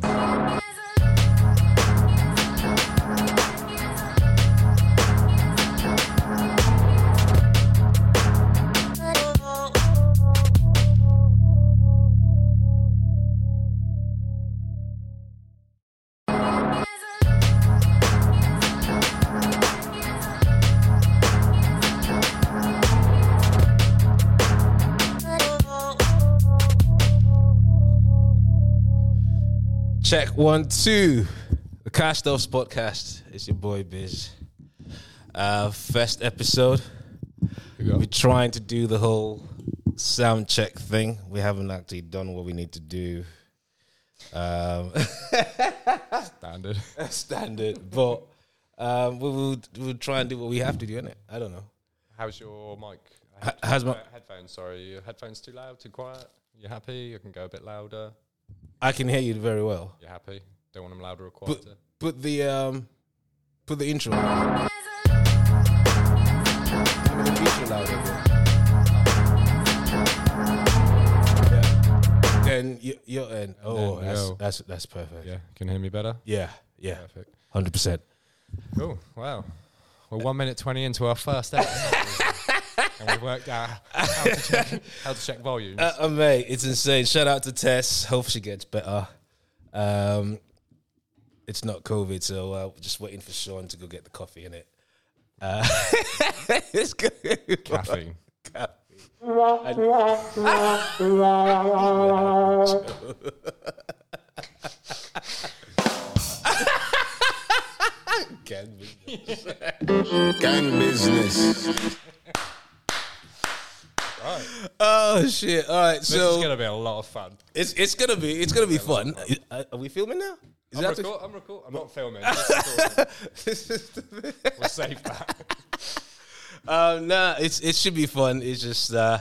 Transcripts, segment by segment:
Bye. Check one, two. The Cast Offs podcast. It's your boy Biz. Uh, first episode. We're trying to do the whole sound check thing. We haven't actually done what we need to do. Um, Standard. standard, but um, we will we'll try and do what we have to do, innit? I don't know. How's your mic? How's my- Uh, headphones? Sorry, your headphones too loud, too quiet? You happy? You can go a bit louder. I can hear you very well. You're happy? Don't want them louder or Put quieter? put the um put the intro. on. Me the intro louder. Yeah. Then you, you're in. Oh, then that's, yo. that's that's perfect. Yeah, can you hear me better? Yeah, yeah, Perfect. hundred percent. Cool. Wow. We're one minute twenty into our first episode, and we've worked out how to check, how to check volumes. Uh, uh, mate, it's insane. Shout out to Tess. Hope she gets better. Um, it's not COVID, so uh, we're just waiting for Sean to go get the coffee in it. Uh, it's good. Caffeine. Can be. Gang business. Oh shit! All right, This so is gonna be a lot of fun. it's it's gonna be it's gonna be fun. Uh, Are we filming now? Is I'm, that record, I'm, record, I'm not filming. just recording. we'll save that. um, nah, it's it should be fun. It's just uh,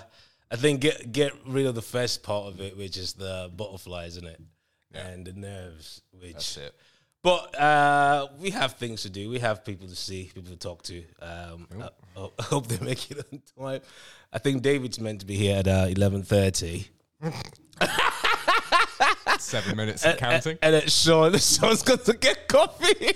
I think get get rid of the first part of it, which is the butterflies in it and the nerves. Which That's it. But uh, we have things to do. We have people to see, people to talk to. Um, I, I hope they make it on time. I think David's meant to be here at uh, eleven thirty. Seven minutes of counting. And then Sean, Sean's got to get coffee.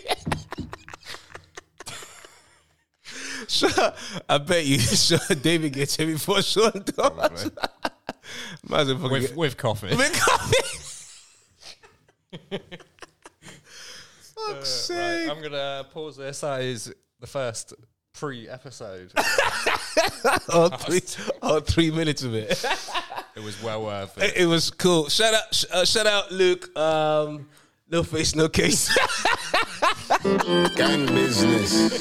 Sean, I bet you Sean, David gets here before Sean does. Might as well with with coffee. with coffee. Fuck's Right, sake. I'm gonna pause this. That is the first pre-episode. all, three, all three minutes of it. it was well worth it. it, it was cool. Shout out, sh- uh, shout out, Luke. Um, no face, no case. Gang business.